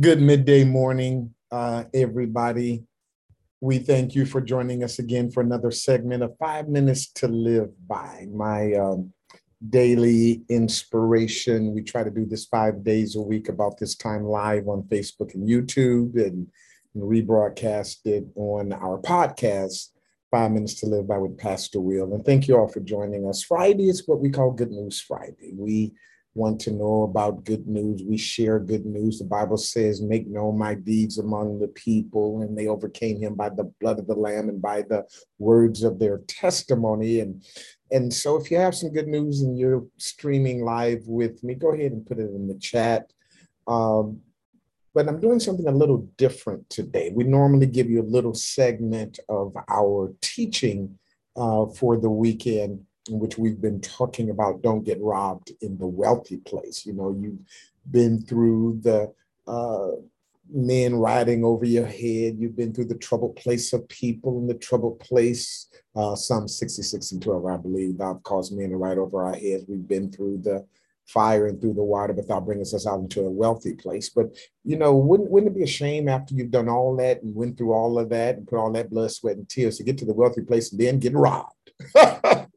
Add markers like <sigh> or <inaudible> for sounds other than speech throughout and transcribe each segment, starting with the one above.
Good midday morning, uh, everybody. We thank you for joining us again for another segment of Five Minutes to Live By, my um, daily inspiration. We try to do this five days a week about this time live on Facebook and YouTube and, and rebroadcast it on our podcast, Five Minutes to Live By with Pastor Will. And thank you all for joining us. Friday is what we call Good News Friday. We want to know about good news. We share good news. The Bible says, Make known my deeds among the people, and they overcame him by the blood of the Lamb and by the words of their testimony. And and so if you have some good news and you're streaming live with me, go ahead and put it in the chat. Um, but I'm doing something a little different today. We normally give you a little segment of our teaching uh, for the weekend in which we've been talking about don't get robbed in the wealthy place. You know, you've been through the uh, men riding over your head. You've been through the troubled place of people in the troubled place. Uh, Psalm 66 and 12, I believe, thou caused men to ride over our heads. We've been through the fire and through the water, but thou bringest us out into a wealthy place. But you know, wouldn't wouldn't it be a shame after you've done all that and went through all of that and put all that blood, sweat, and tears to get to the wealthy place and then get robbed? <laughs>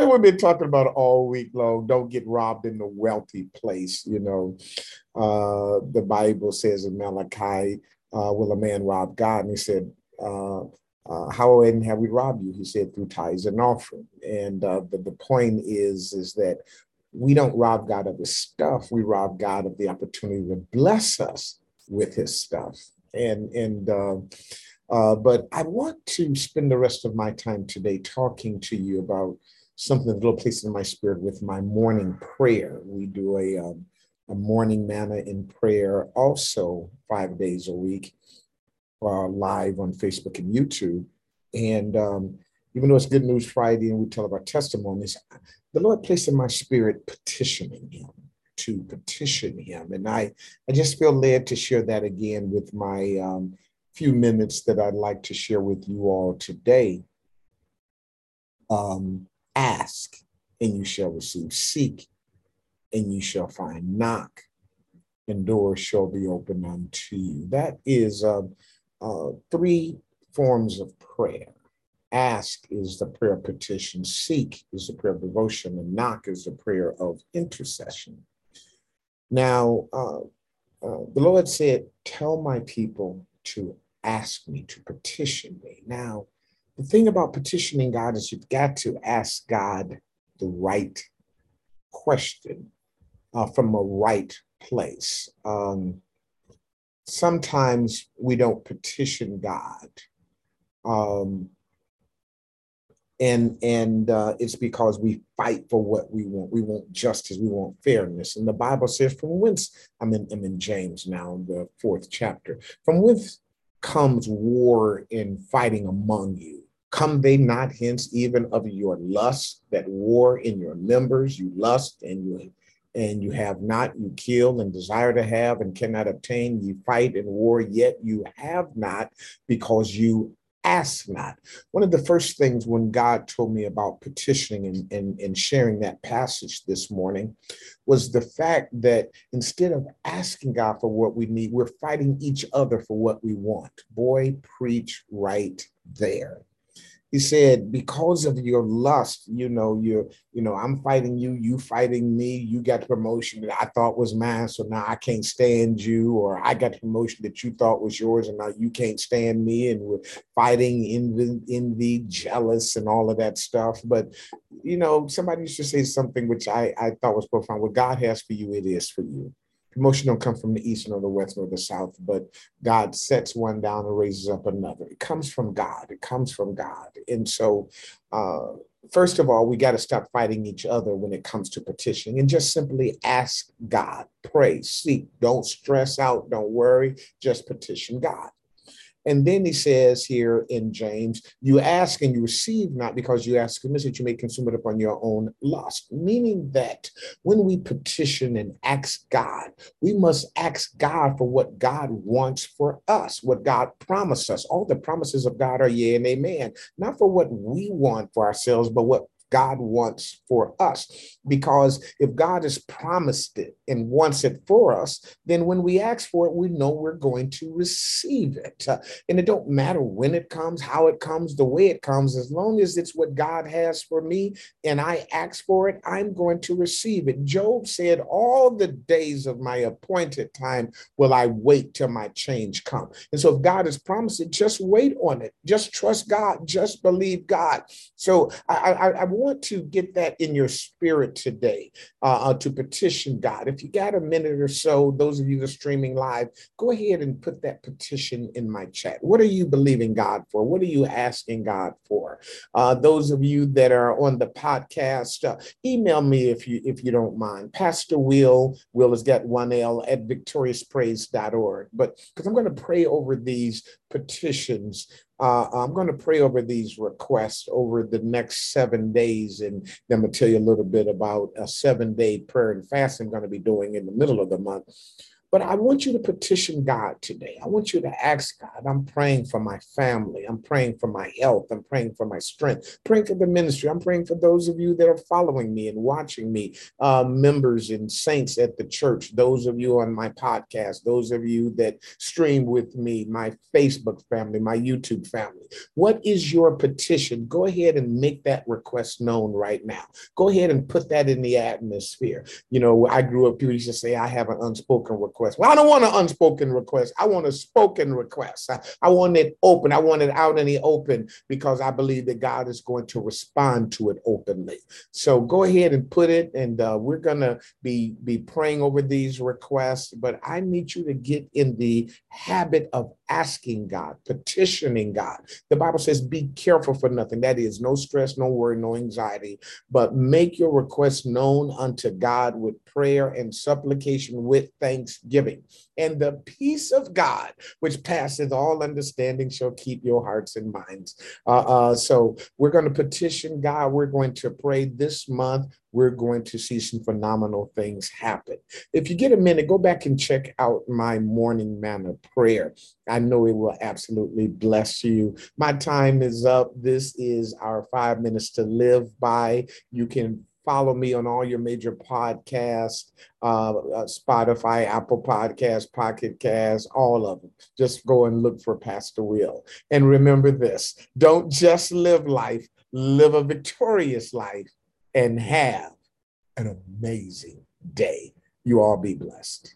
And we've been talking about it all week long. Don't get robbed in the wealthy place. You know, uh, the Bible says in Malachi, uh, will a man rob God? And he said, uh, uh, how and have we robbed you? He said, through tithes and offering. And uh, the, the point is, is that we don't rob God of his stuff. We rob God of the opportunity to bless us with his stuff. And, and, uh, uh, but I want to spend the rest of my time today talking to you about something a little placed in my spirit with my morning prayer. We do a, um, a morning manna in prayer also five days a week, uh, live on Facebook and YouTube. And um, even though it's Good News Friday and we tell our testimonies, the Lord placed in my spirit petitioning Him to petition Him. And I, I just feel led to share that again with my um, few minutes that I'd like to share with you all today. Um, Ask and you shall receive. Seek and you shall find. Knock and doors shall be opened unto you. That is uh, uh, three forms of prayer. Ask is the prayer of petition, seek is the prayer of devotion, and knock is the prayer of intercession. Now, uh, uh, the Lord said, Tell my people to ask me, to petition me. Now, the thing about petitioning God is you've got to ask God the right question uh, from a right place. Um, sometimes we don't petition God. Um, and and uh, it's because we fight for what we want. We want justice. We want fairness. And the Bible says, "From whence?" I'm in, I'm in James now, the fourth chapter. From whence comes war and fighting among you? Come they not hence even of your lust that war in your members? You lust and you and you have not, you kill and desire to have and cannot obtain. You fight and war, yet you have not because you ask not. One of the first things when God told me about petitioning and, and, and sharing that passage this morning was the fact that instead of asking God for what we need, we're fighting each other for what we want. Boy, preach right there he said because of your lust you know you're you know i'm fighting you you fighting me you got the promotion that i thought was mine so now i can't stand you or i got the promotion that you thought was yours and now you can't stand me and we're fighting envy, envy jealous and all of that stuff. But you know somebody used to say something which i i thought was profound. What god has for you it is for you Promotion don't come from the east nor the west nor the south, but God sets one down and raises up another. It comes from God. It comes from God. And so, uh, first of all, we got to stop fighting each other when it comes to petitioning and just simply ask God, pray, seek. Don't stress out. Don't worry. Just petition God. And then he says here in James, you ask and you receive not because you ask amiss that you may consume it upon your own lust. Meaning that when we petition and ask God, we must ask God for what God wants for us, what God promised us. All the promises of God are yea and amen, not for what we want for ourselves, but what God wants for us. Because if God has promised it and wants it for us, then when we ask for it, we know we're going to receive it. Uh, and it don't matter when it comes, how it comes, the way it comes, as long as it's what God has for me and I ask for it, I'm going to receive it. Job said, All the days of my appointed time will I wait till my change come. And so if God has promised it, just wait on it. Just trust God. Just believe God. So I, I, I want to get that in your spirit today uh, uh, to petition God. If you got a minute or so, those of you that are streaming live, go ahead and put that petition in my chat. What are you believing God for? What are you asking God for? Uh, those of you that are on the podcast, uh, email me if you if you don't mind. Pastor Will, Will has got one L at victoriouspraise.org. But because I'm going to pray over these petitions uh, I'm going to pray over these requests over the next seven days, and then I'm going to tell you a little bit about a seven day prayer and fast I'm going to be doing in the middle of the month. But I want you to petition God today. I want you to ask God. I'm praying for my family. I'm praying for my health. I'm praying for my strength. Praying for the ministry. I'm praying for those of you that are following me and watching me, uh, members and saints at the church, those of you on my podcast, those of you that stream with me, my Facebook family, my YouTube family. What is your petition? Go ahead and make that request known right now. Go ahead and put that in the atmosphere. You know, I grew up, people used to say, I have an unspoken request request. Well, I don't want an unspoken request. I want a spoken request. I, I want it open. I want it out in the open because I believe that God is going to respond to it openly. So go ahead and put it, and uh, we're going to be, be praying over these requests. But I need you to get in the habit of asking God, petitioning God. The Bible says, be careful for nothing. That is, no stress, no worry, no anxiety, but make your requests known unto God with prayer and supplication with thanksgiving. And the peace of God, which passeth all understanding, shall keep your hearts and minds. Uh, uh, so we're going to petition God. We're going to pray this month we're going to see some phenomenal things happen. If you get a minute, go back and check out my morning manna prayer. I know it will absolutely bless you. My time is up. This is our five minutes to live by. You can follow me on all your major podcasts, uh, uh, Spotify, Apple Podcasts, Pocket Casts, all of them. Just go and look for Pastor Will. And remember this don't just live life, live a victorious life and have an amazing day. You all be blessed.